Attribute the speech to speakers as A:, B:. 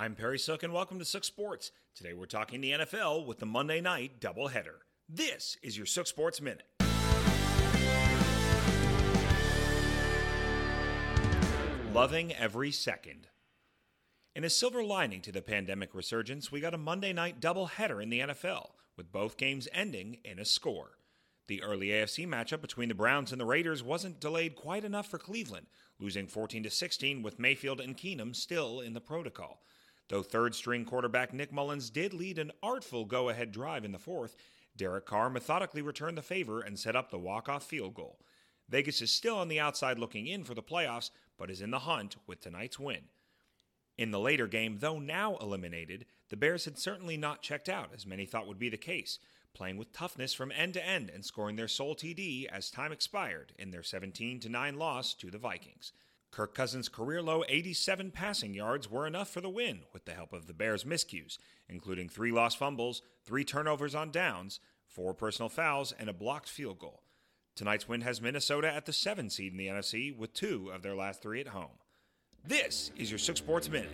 A: I'm Perry Sook, and welcome to Sook Sports. Today we're talking the NFL with the Monday night doubleheader. This is your Sook Sports Minute. Loving every second. In a silver lining to the pandemic resurgence, we got a Monday night doubleheader in the NFL, with both games ending in a score. The early AFC matchup between the Browns and the Raiders wasn't delayed quite enough for Cleveland, losing 14 to 16 with Mayfield and Keenum still in the protocol. Though third string quarterback Nick Mullens did lead an artful go ahead drive in the fourth, Derek Carr methodically returned the favor and set up the walk off field goal. Vegas is still on the outside looking in for the playoffs, but is in the hunt with tonight's win. In the later game, though now eliminated, the Bears had certainly not checked out, as many thought would be the case playing with toughness from end to end and scoring their sole TD as time expired in their 17 9 loss to the Vikings. Kirk Cousins' career low 87 passing yards were enough for the win with the help of the Bears' miscues, including three lost fumbles, three turnovers on downs, four personal fouls, and a blocked field goal. Tonight's win has Minnesota at the 7 seed in the NFC with two of their last three at home. This is your Sook Sports Minute.